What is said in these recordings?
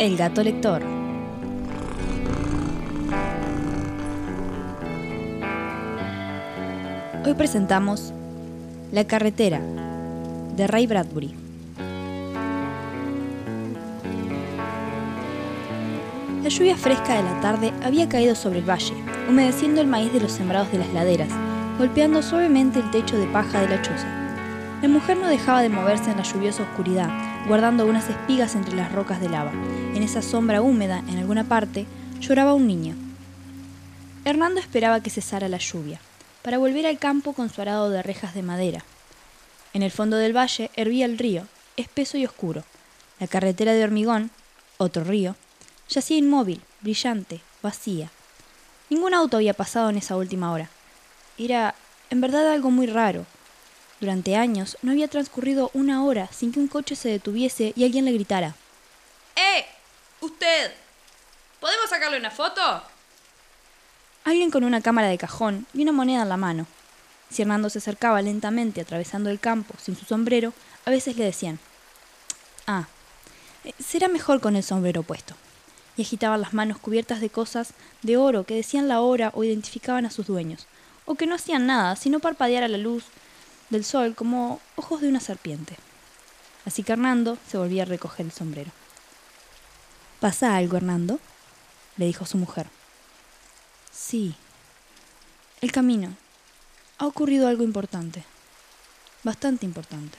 El gato lector. Hoy presentamos La carretera de Ray Bradbury. La lluvia fresca de la tarde había caído sobre el valle, humedeciendo el maíz de los sembrados de las laderas, golpeando suavemente el techo de paja de la choza. La mujer no dejaba de moverse en la lluviosa oscuridad, guardando unas espigas entre las rocas de lava. En esa sombra húmeda, en alguna parte, lloraba un niño. Hernando esperaba que cesara la lluvia, para volver al campo con su arado de rejas de madera. En el fondo del valle hervía el río, espeso y oscuro. La carretera de hormigón, otro río, yacía inmóvil, brillante, vacía. Ningún auto había pasado en esa última hora. Era, en verdad, algo muy raro. Durante años no había transcurrido una hora sin que un coche se detuviese y alguien le gritara. ¡Eh! ¡Usted! ¿Podemos sacarle una foto? Alguien con una cámara de cajón y una moneda en la mano. Si Hernando se acercaba lentamente atravesando el campo sin su sombrero, a veces le decían, Ah, eh, será mejor con el sombrero puesto. Y agitaban las manos cubiertas de cosas de oro que decían la hora o identificaban a sus dueños, o que no hacían nada sino parpadear a la luz del sol como ojos de una serpiente. Así que Hernando se volvía a recoger el sombrero. ¿Pasa algo, Hernando? le dijo su mujer. Sí. El camino. Ha ocurrido algo importante. Bastante importante.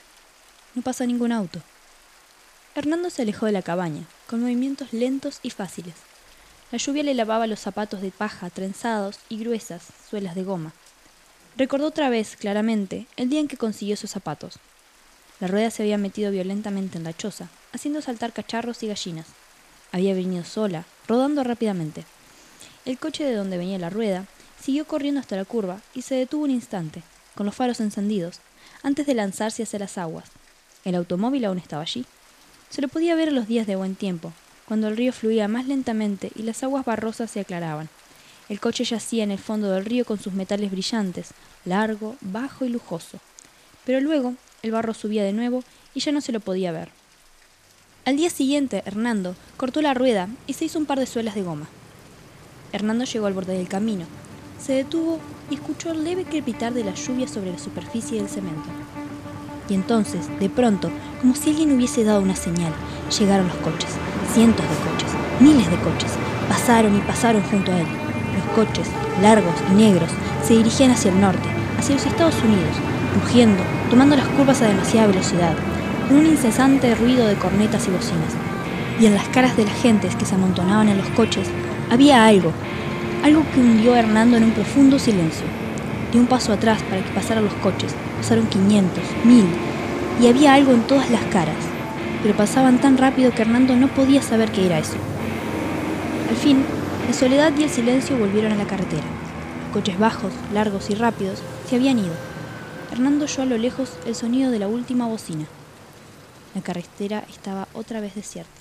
No pasa ningún auto. Hernando se alejó de la cabaña, con movimientos lentos y fáciles. La lluvia le lavaba los zapatos de paja trenzados y gruesas suelas de goma. Recordó otra vez claramente el día en que consiguió sus zapatos. La rueda se había metido violentamente en la choza, haciendo saltar cacharros y gallinas. Había venido sola, rodando rápidamente. El coche de donde venía la rueda siguió corriendo hasta la curva y se detuvo un instante, con los faros encendidos, antes de lanzarse hacia las aguas. El automóvil aún estaba allí. Se lo podía ver los días de buen tiempo, cuando el río fluía más lentamente y las aguas barrosas se aclaraban. El coche yacía en el fondo del río con sus metales brillantes, largo, bajo y lujoso. Pero luego el barro subía de nuevo y ya no se lo podía ver. Al día siguiente, Hernando cortó la rueda y se hizo un par de suelas de goma. Hernando llegó al borde del camino. Se detuvo y escuchó el leve crepitar de la lluvia sobre la superficie del cemento. Y entonces, de pronto, como si alguien hubiese dado una señal, llegaron los coches, cientos de coches, miles de coches, pasaron y pasaron junto a él. Los coches, largos y negros, se dirigían hacia el norte, hacia los Estados Unidos, rugiendo, tomando las curvas a demasiada velocidad, con un incesante ruido de cornetas y bocinas. Y en las caras de las gentes que se amontonaban en los coches había algo, algo que hundió a Hernando en un profundo silencio. Dio un paso atrás para que pasaran los coches, pasaron 500, 1000, y había algo en todas las caras, pero pasaban tan rápido que Hernando no podía saber qué era eso. Al fin, la soledad y el silencio volvieron a la carretera. Coches bajos, largos y rápidos se habían ido. Hernando oyó a lo lejos el sonido de la última bocina. La carretera estaba otra vez desierta.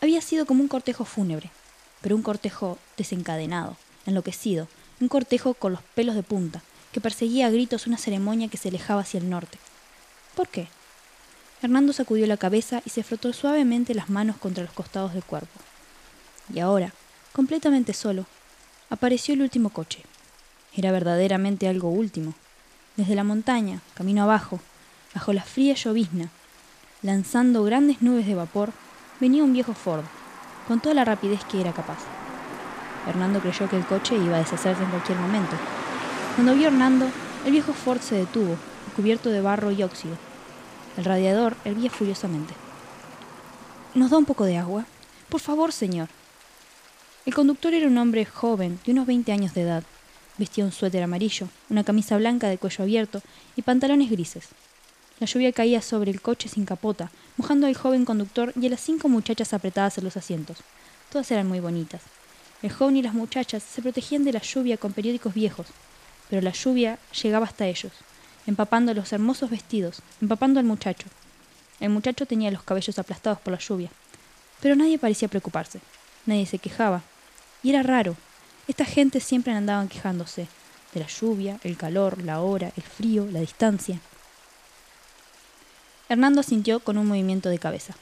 Había sido como un cortejo fúnebre, pero un cortejo desencadenado, enloquecido, un cortejo con los pelos de punta, que perseguía a gritos una ceremonia que se alejaba hacia el norte. ¿Por qué? Hernando sacudió la cabeza y se frotó suavemente las manos contra los costados del cuerpo. Y ahora, completamente solo, apareció el último coche. Era verdaderamente algo último. Desde la montaña, camino abajo, bajo la fría llovizna, lanzando grandes nubes de vapor, venía un viejo Ford, con toda la rapidez que era capaz. Hernando creyó que el coche iba a deshacerse en cualquier momento. Cuando vio a Hernando, el viejo Ford se detuvo, cubierto de barro y óxido. El radiador hervía furiosamente. ¿Nos da un poco de agua? Por favor, señor. El conductor era un hombre joven, de unos 20 años de edad. Vestía un suéter amarillo, una camisa blanca de cuello abierto y pantalones grises. La lluvia caía sobre el coche sin capota, mojando al joven conductor y a las cinco muchachas apretadas en los asientos. Todas eran muy bonitas. El joven y las muchachas se protegían de la lluvia con periódicos viejos, pero la lluvia llegaba hasta ellos, empapando los hermosos vestidos, empapando al muchacho. El muchacho tenía los cabellos aplastados por la lluvia, pero nadie parecía preocuparse, nadie se quejaba, y era raro. Esta gente siempre andaban quejándose de la lluvia, el calor, la hora, el frío, la distancia. Hernando sintió con un movimiento de cabeza.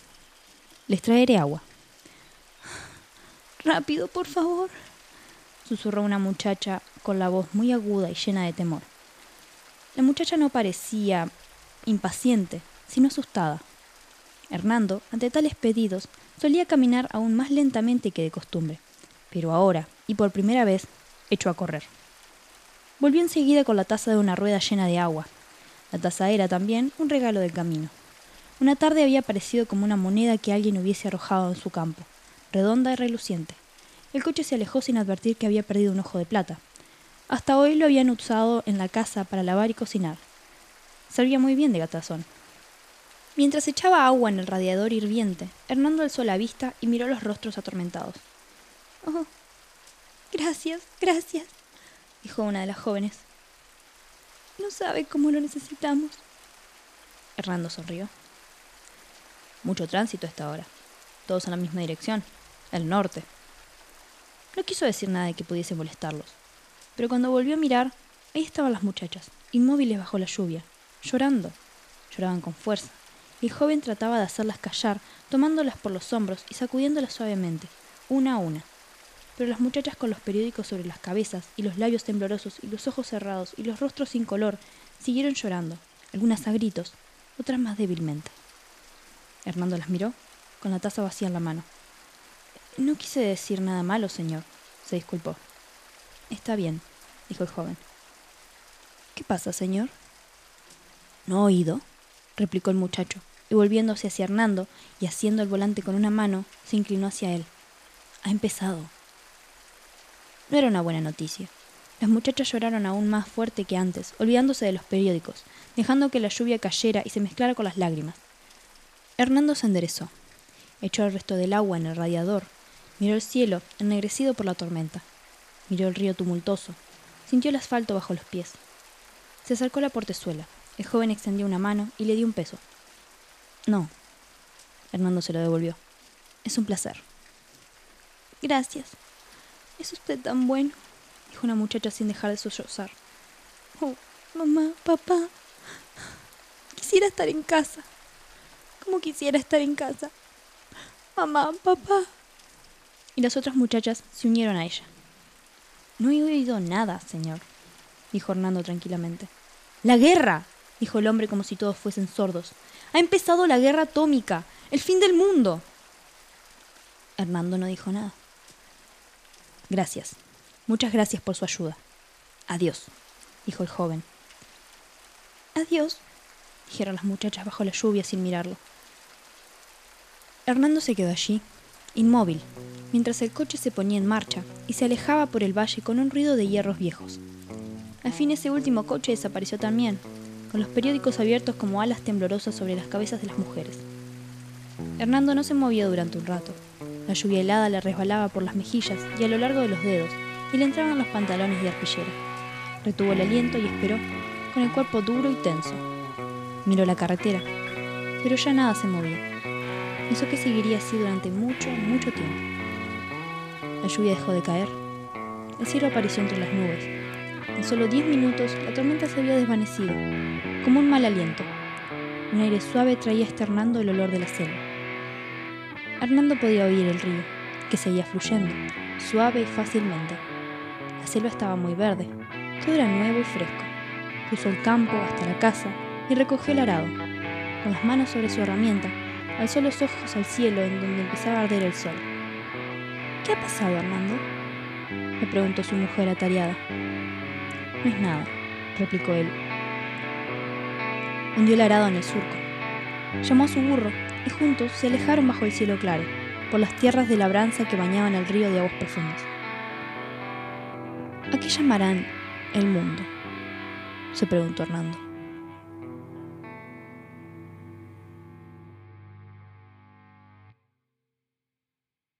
Les traeré agua. Rápido, por favor, susurró una muchacha con la voz muy aguda y llena de temor. La muchacha no parecía impaciente, sino asustada. Hernando, ante tales pedidos, solía caminar aún más lentamente que de costumbre, pero ahora, y por primera vez, echó a correr. Volvió enseguida con la taza de una rueda llena de agua. La taza era también un regalo del camino. Una tarde había parecido como una moneda que alguien hubiese arrojado en su campo, redonda y reluciente. El coche se alejó sin advertir que había perdido un ojo de plata. Hasta hoy lo habían usado en la casa para lavar y cocinar. Servía muy bien de gatazón. Mientras echaba agua en el radiador hirviente, Hernando alzó la vista y miró los rostros atormentados. Oh, gracias, gracias, dijo una de las jóvenes. No sabe cómo lo necesitamos. Hernando sonrió. Mucho tránsito a esta hora. Todos en la misma dirección, el norte. No quiso decir nada de que pudiese molestarlos, pero cuando volvió a mirar, ahí estaban las muchachas, inmóviles bajo la lluvia, llorando. Lloraban con fuerza, y el joven trataba de hacerlas callar, tomándolas por los hombros y sacudiéndolas suavemente, una a una. Pero las muchachas con los periódicos sobre las cabezas y los labios temblorosos y los ojos cerrados y los rostros sin color siguieron llorando, algunas a gritos, otras más débilmente. Hernando las miró, con la taza vacía en la mano. No quise decir nada malo, señor, se disculpó. Está bien, dijo el joven. ¿Qué pasa, señor? ¿No oído? replicó el muchacho, y volviéndose hacia Hernando y haciendo el volante con una mano, se inclinó hacia él. Ha empezado. No era una buena noticia. Las muchachas lloraron aún más fuerte que antes, olvidándose de los periódicos, dejando que la lluvia cayera y se mezclara con las lágrimas. Hernando se enderezó, echó el resto del agua en el radiador, miró el cielo, ennegrecido por la tormenta, miró el río tumultuoso, sintió el asfalto bajo los pies. Se acercó a la portezuela, el joven extendió una mano y le dio un peso. No. Hernando se lo devolvió. Es un placer. Gracias. Es usted tan bueno, dijo una muchacha sin dejar de sollozar. Oh, mamá, papá. Quisiera estar en casa. Como quisiera estar en casa. Mamá, papá. Y las otras muchachas se unieron a ella. No he oído nada, señor, dijo Hernando tranquilamente. La guerra, dijo el hombre como si todos fuesen sordos. Ha empezado la guerra atómica, el fin del mundo. Hernando no dijo nada. Gracias. Muchas gracias por su ayuda. Adiós, dijo el joven. Adiós, dijeron las muchachas bajo la lluvia sin mirarlo. Hernando se quedó allí, inmóvil, mientras el coche se ponía en marcha y se alejaba por el valle con un ruido de hierros viejos. Al fin ese último coche desapareció también, con los periódicos abiertos como alas temblorosas sobre las cabezas de las mujeres. Hernando no se movía durante un rato. La lluvia helada le resbalaba por las mejillas y a lo largo de los dedos, y le entraban los pantalones de arpillera. Retuvo el aliento y esperó, con el cuerpo duro y tenso. Miró la carretera, pero ya nada se movía. Pensó que seguiría así durante mucho, mucho tiempo. La lluvia dejó de caer. El cielo apareció entre las nubes. En solo diez minutos la tormenta se había desvanecido, como un mal aliento. Un aire suave traía externando el olor de la selva. Hernando podía oír el río, que seguía fluyendo, suave y fácilmente. La selva estaba muy verde, todo era nuevo y fresco. Cruzó el campo hasta la casa y recogió el arado. Con las manos sobre su herramienta, alzó los ojos al cielo en donde empezaba a arder el sol. ¿Qué ha pasado, Hernando? le preguntó su mujer atareada. No es nada, replicó él. Hundió el arado en el surco. Llamó a su burro y juntos se alejaron bajo el cielo claro, por las tierras de labranza que bañaban el río de aguas profundas. ¿A qué llamarán el mundo? se preguntó Hernando.